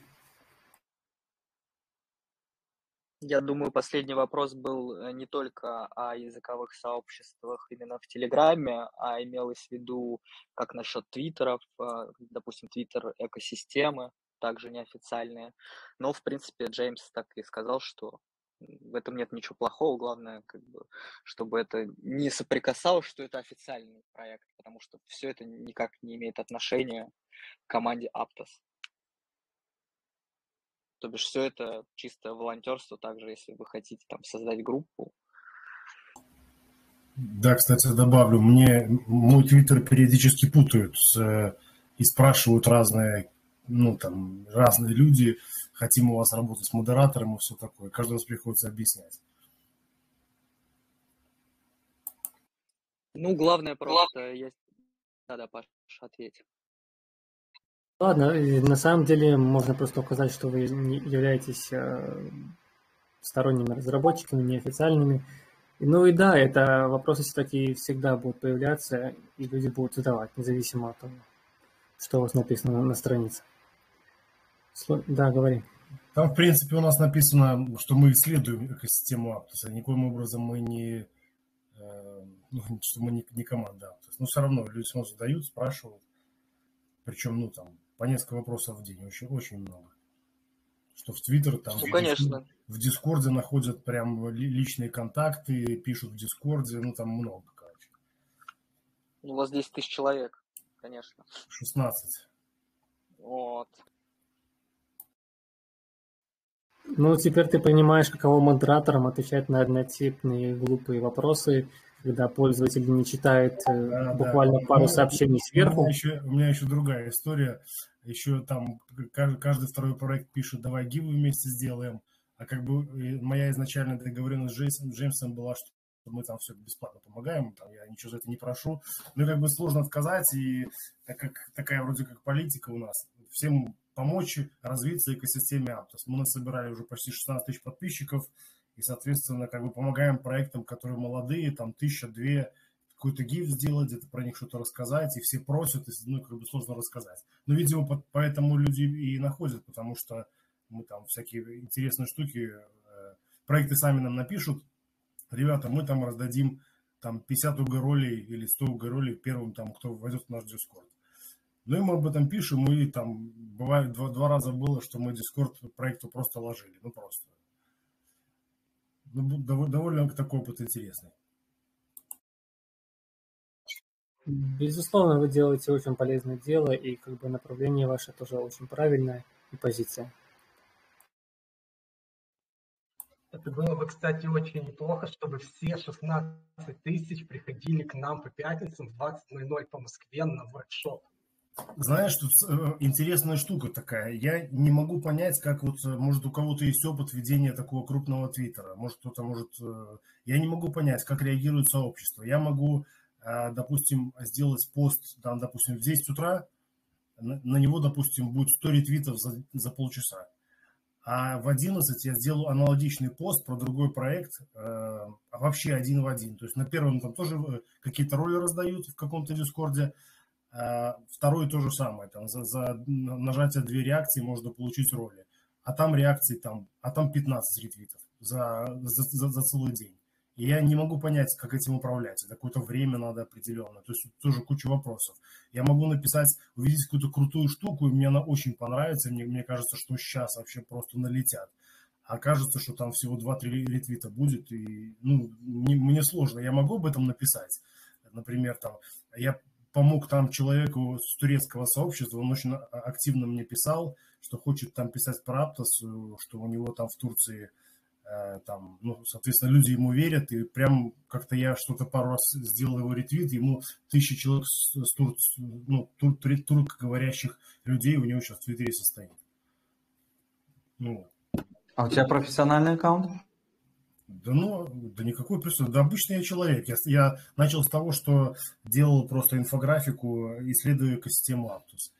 Я думаю, последний вопрос был э, не только о языковых сообществах именно в Телеграме, а имелось в виду, как насчет твиттеров, э, допустим, твиттер экосистемы, также неофициальные. Но, в принципе, Джеймс так и сказал, что в этом нет ничего плохого, главное, как бы, чтобы это не соприкасалось, что это официальный проект, потому что все это никак не имеет отношения к команде Aptos. То бишь все это чисто волонтерство, также если вы хотите там создать группу. Да, кстати, добавлю, мне мой твиттер периодически путают с, и спрашивают разные, ну там, разные люди, хотим у вас работать с модератором и все такое. Каждый раз приходится объяснять. Ну, главное просто есть... Да-да, Паш, ответь. Ладно, на самом деле можно просто указать, что вы являетесь э, сторонними разработчиками, неофициальными. Ну и да, это вопросы все-таки всегда будут появляться, и люди будут задавать, независимо от того, что у вас написано на странице. Да, говори. Там, в принципе, у нас написано, что мы исследуем экосистему Aptos, а никоим образом мы не, э, ну, что мы не, не команда Aptos. Но все равно люди все задают, спрашивают. Причем, ну, там, по несколько вопросов в день, очень, очень много. Что в Твиттер, там, ну, в, конечно. в Дискорде находят прям личные контакты, пишут в Дискорде, ну там много, короче. Ну, у вас 10 тысяч человек, конечно. 16. Вот. Ну, теперь ты понимаешь, каково модераторам отвечать на однотипные глупые вопросы, когда пользователь не читает э, да, буквально да. пару ну, сообщений сверху. У меня, еще, у меня еще другая история. еще там каждый второй проект пишет, давай гивы вместе сделаем, а как бы моя изначальная договоренность с Джейсом, Джеймсом была, что мы там все бесплатно помогаем, там, я ничего за это не прошу. Ну, как бы сложно отказать, и так как такая вроде как политика у нас, всем помочь развиться экосистеме Aptos. Мы насобирали уже почти 16 тысяч подписчиков, и, соответственно, как бы помогаем проектам, которые молодые, там, тысяча, две, какой-то гиф сделать, где-то про них что-то рассказать, и все просят, и, ну, как бы сложно рассказать. Но, видимо, поэтому люди и находят, потому что мы там всякие интересные штуки, э, проекты сами нам напишут, ребята, мы там раздадим там 50 угоролей или 100 угоролей первым, там, кто войдет в наш Дискорд. Ну и мы об этом пишем, и там бывает два, два раза было, что мы Дискорд проекту просто ложили, ну просто. Ну, довольно такой опыт интересный. Безусловно, вы делаете очень полезное дело, и как бы направление ваше тоже очень правильное, и позиция. Это было бы, кстати, очень неплохо, чтобы все 16 тысяч приходили к нам по пятницам в 20.00 по Москве на воркшоп. Знаешь, тут э, интересная штука такая. Я не могу понять, как вот, э, может, у кого-то есть опыт ведения такого крупного твиттера. Может, кто-то может... Э, я не могу понять, как реагирует сообщество. Я могу, допустим, сделать пост, там, допустим, в 10 утра, на него, допустим, будет 100 ретвитов за, за полчаса. А в 11 я сделаю аналогичный пост про другой проект, э, вообще один в один. То есть на первом там тоже какие-то роли раздают в каком-то дискорде, а второй то же самое. Там за, за нажатие две реакции можно получить роли. А там реакции там, а там 15 ретвитов за, за, за, за целый день. И я не могу понять, как этим управлять. Это какое-то время надо определенное. То есть тоже куча вопросов. Я могу написать, увидеть какую-то крутую штуку, и мне она очень понравится. Мне, мне кажется, что сейчас вообще просто налетят. А кажется, что там всего 2-3 ретвита будет. И ну, не, мне сложно. Я могу об этом написать. Например, там, я помог там человеку с турецкого сообщества, он очень активно мне писал, что хочет там писать про Аптос, что у него там в Турции Э, там, ну, соответственно, люди ему верят, и прям как-то я что-то пару раз сделал его ретвит, ему тысячи человек с, с тур, ну, тур, туркоговорящих людей у него сейчас в Твиттере состоит. Ну. А у тебя профессиональный аккаунт? Да ну, да никакой присутствие. Да обычный я человек. Я, я начал с того, что делал просто инфографику, исследуя экосистему Aptus.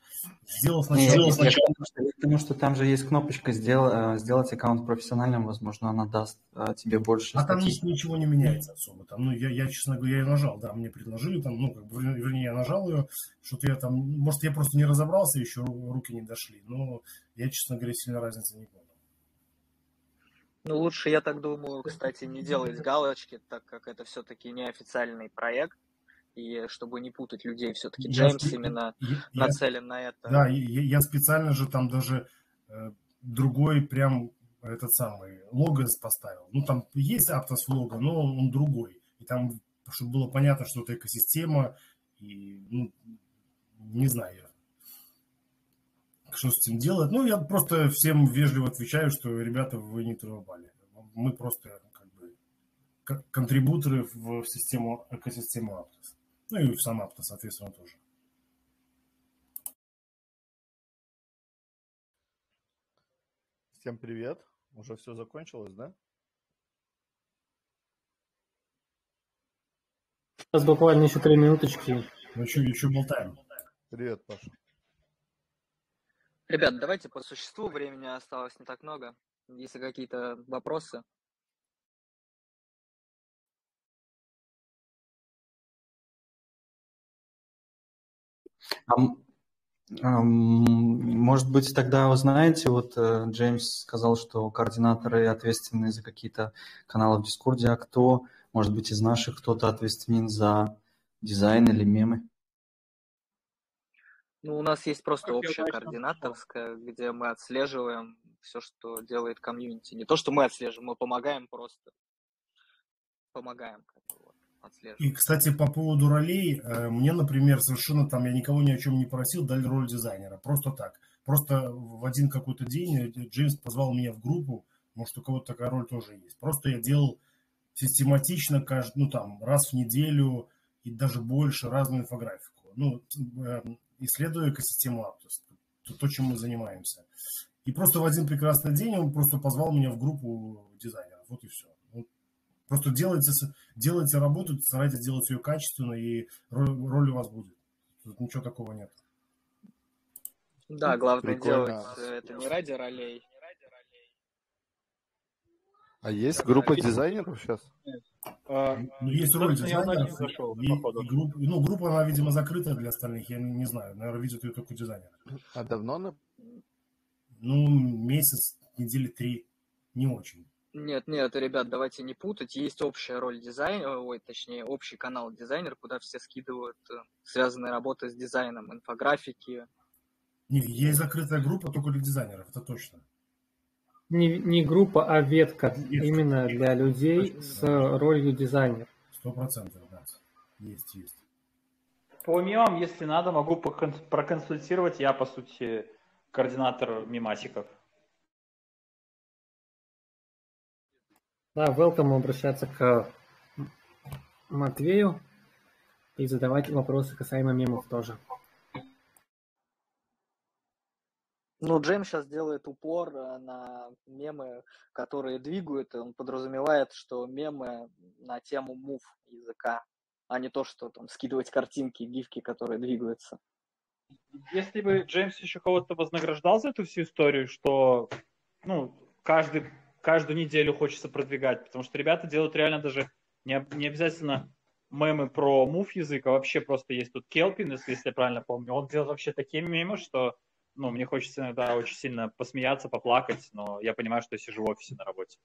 Сделал сначала... Нет, сначала... Я потому что там же есть кнопочка сдел... Э, «Сделать аккаунт профессиональным», возможно, она даст а, тебе больше... А там ничего не меняется особо. Там, ну, я, я, честно говоря, я ее нажал, да, мне предложили там, ну, как бы, вернее, я нажал ее, что-то я там, может, я просто не разобрался, еще руки не дошли, но я, честно говоря, сильно разницы не понял. Ну, лучше, я так думаю, кстати, не делать галочки, так как это все-таки неофициальный проект, и чтобы не путать людей, все-таки Джеймс я, именно я, нацелен на это. Да, я, я специально же там даже э, другой прям этот самый лого поставил. Ну, там есть Aptos лого, но он другой. И там, чтобы было понятно, что это экосистема, и, ну, не знаю, что с этим делать. Ну, я просто всем вежливо отвечаю, что, ребята, вы не травмали. Мы просто как бы контрибуторы в систему, экосистему Aptos. Ну и в сам Aptos, соответственно, тоже. Всем привет. Уже все закончилось, да? Сейчас буквально еще три минуточки. Ну что, еще болтаем. Привет, Паша. Ребят, давайте по существу, времени осталось не так много. Если какие-то вопросы. Может быть, тогда вы знаете, вот э, Джеймс сказал, что координаторы ответственны за какие-то каналы в Дискорде, а кто, может быть, из наших кто-то ответственен за дизайн или мемы? Ну, у нас есть просто общая координаторская, где мы отслеживаем все, что делает комьюнити. Не то, что мы отслеживаем, мы помогаем просто. Помогаем. Как бы, вот, И, кстати, по поводу ролей, э, мне, например, совершенно там, я никого ни о чем не просил, дали роль дизайнера. Просто так. Просто в один какой-то день э, Джеймс позвал меня в группу, может, у кого-то такая роль тоже есть. Просто я делал систематично, каждый, ну, там, раз в неделю и даже больше разную инфографику. Ну, исследую экосистему Aptos. то, чем мы занимаемся. И просто в один прекрасный день он просто позвал меня в группу дизайнеров. Вот и все. Просто делайте, делайте работу, старайтесь делать ее качественно, и роль, роль у вас будет. Тут ничего такого нет. Да, главное Прикольно. делать это не ради ролей. А есть группа дизайнеров сейчас? А, ну, есть роль дизайнеров. Зашел, и, и групп, ну, группа, она, видимо, закрыта для остальных. Я не, знаю. Наверное, видят ее только дизайнер. А давно она? Ну, месяц, недели три. Не очень. Нет, нет, ребят, давайте не путать. Есть общая роль дизайнера, ой, точнее, общий канал дизайнер, куда все скидывают э, связанные работы с дизайном, инфографики. Не, есть закрытая группа только для дизайнеров, это точно. Не, не группа, а ветка, ветка. именно для людей с ролью дизайнер. Сто процентов, да. Есть, есть. По мемам, если надо, могу проконсультировать. Я, по сути, координатор мемасиков. Да, welcome обращаться к Матвею и задавать вопросы касаемо мемов тоже. Ну, Джейм сейчас делает упор э, на мемы, которые двигают, и он подразумевает, что мемы на тему мув языка, а не то, что там скидывать картинки, гифки, которые двигаются. Если бы Джеймс еще кого-то вознаграждал за эту всю историю, что ну, каждый каждую неделю хочется продвигать, потому что ребята делают реально даже не, не обязательно мемы про мув язык, а вообще просто есть тут Келпин, если я правильно помню. Он делает вообще такие мемы, что ну, мне хочется иногда очень сильно посмеяться, поплакать, но я понимаю, что я сижу в офисе на работе.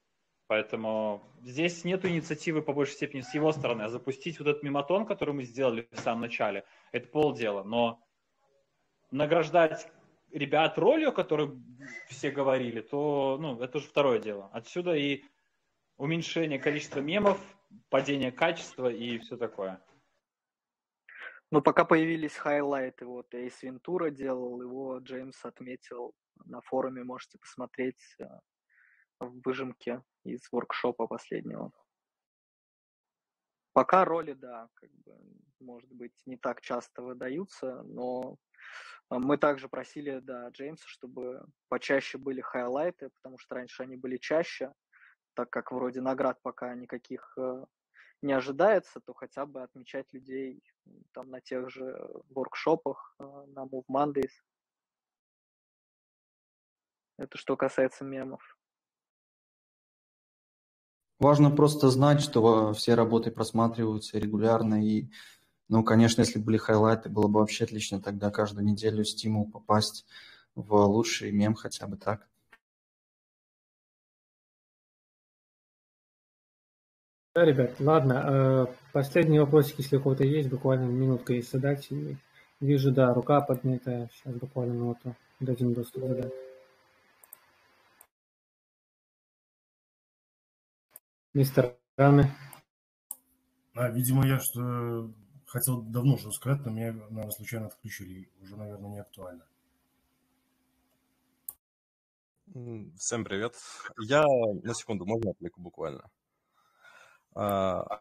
Поэтому здесь нет инициативы по большей степени с его стороны. А запустить вот этот мематон, который мы сделали в самом начале, это полдела. Но награждать ребят ролью, о которой все говорили, то ну, это уже второе дело. Отсюда и уменьшение количества мемов, падение качества и все такое. Ну, пока появились хайлайты, вот Эйс Вентура делал, его Джеймс отметил на форуме, можете посмотреть э, в выжимке из воркшопа последнего. Пока роли, да, как бы, может быть, не так часто выдаются, но а, мы также просили, да, Джеймса, чтобы почаще были хайлайты, потому что раньше они были чаще, так как вроде наград пока никаких э, не ожидается, то хотя бы отмечать людей там на тех же воркшопах, э, на Move Mondays. Это что касается мемов. Важно просто знать, что все работы просматриваются регулярно и ну, конечно, если были хайлайты, было бы вообще отлично тогда каждую неделю стимул попасть в лучший мем хотя бы так. Да, ребят, ладно. Э, последний вопросик, если у кого-то есть, буквально минутка есть задать. Вижу, да, рука поднята. Сейчас буквально минуту дадим доступ задать. Мистер Раны. А, видимо, я что хотел давно уже сказать, но меня, наверное, случайно отключили. Уже, наверное, не актуально. Всем привет. Я на секунду, можно отвлеку буквально? А,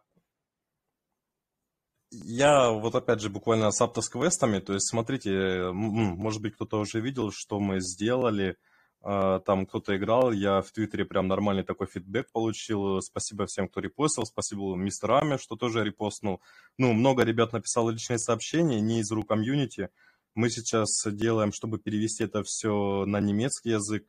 я вот опять же буквально с автосквестами, то есть смотрите, может быть кто-то уже видел, что мы сделали – а, там кто-то играл, я в Твиттере прям нормальный такой фидбэк получил. Спасибо всем, кто репостил, спасибо мистер Ами, что тоже репостнул. Ну, много ребят написало личные сообщения, не из рук комьюнити. Мы сейчас делаем, чтобы перевести это все на немецкий язык,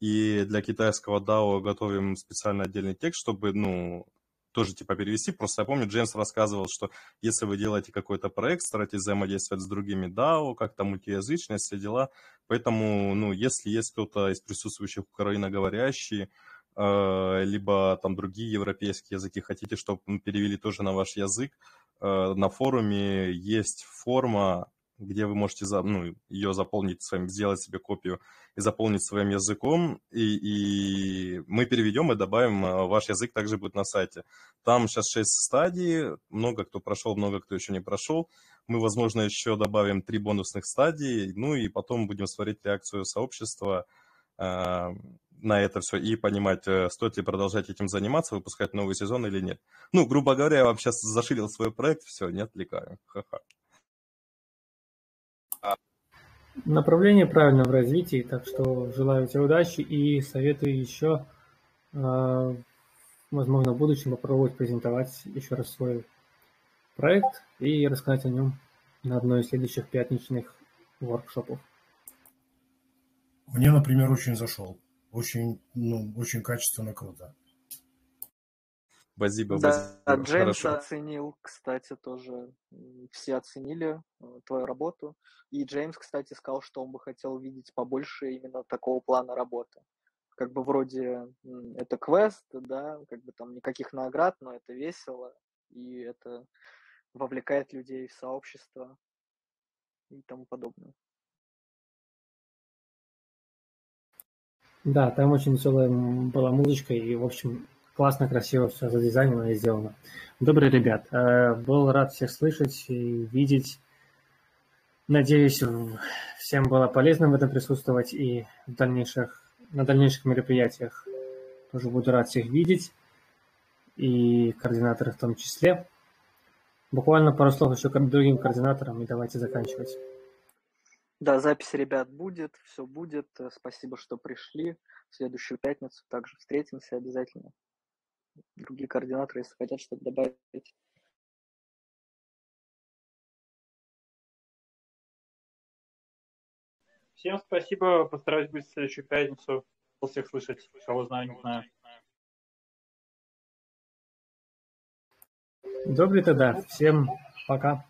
и для китайского DAO готовим специально отдельный текст, чтобы, ну, тоже типа перевести. Просто я помню, Джеймс рассказывал, что если вы делаете какой-то проект, старайтесь взаимодействовать с другими DAO, как-то мультиязычность, все дела. Поэтому, ну, если есть кто-то из присутствующих украиноговорящие, э, либо там другие европейские языки, хотите, чтобы перевели тоже на ваш язык, э, на форуме есть форма, где вы можете за, ну, ее заполнить своим, сделать себе копию и заполнить своим языком, и, и мы переведем и добавим, а, ваш язык также будет на сайте. Там сейчас 6 стадий, много кто прошел, много кто еще не прошел. Мы, возможно, еще добавим 3 бонусных стадии, ну и потом будем смотреть реакцию сообщества э, на это все и понимать, э, стоит ли продолжать этим заниматься, выпускать новый сезон или нет. Ну, грубо говоря, я вам сейчас зашилил свой проект, все, не отвлекаю. Ха-ха. Направление правильно в развитии, так что желаю тебе удачи и советую еще, э, возможно, в будущем попробовать презентовать еще раз свой проект и рассказать о нем на одной из следующих пятничных воркшопов. Мне, например, очень зашел. Очень, ну, очень качественно, круто. Спасибо, Да, спасибо. Джеймс Хорошо. оценил, кстати, тоже. Все оценили э, твою работу. И Джеймс, кстати, сказал, что он бы хотел видеть побольше именно такого плана работы. Как бы вроде это квест, да, как бы там никаких наград, но это весело, и это вовлекает людей в сообщество и тому подобное. Да, там очень веселая была музычка и, в общем, классно, красиво все задизайнено и сделано. Добрый ребят, э, был рад всех слышать и видеть. Надеюсь, всем было полезно в этом присутствовать и в дальнейших, на дальнейших мероприятиях тоже буду рад всех видеть и координаторы в том числе. Буквально пару слов еще к другим координаторам и давайте заканчивать. Да, запись, ребят, будет, все будет. Э, Спасибо, что пришли. В следующую пятницу также встретимся обязательно. Другие координаторы, если хотят что-то добавить. Всем спасибо. Постараюсь быть в следующую пятницу. Всех слышать. Кого знаю, не знаю. Добрый тогда, всем пока.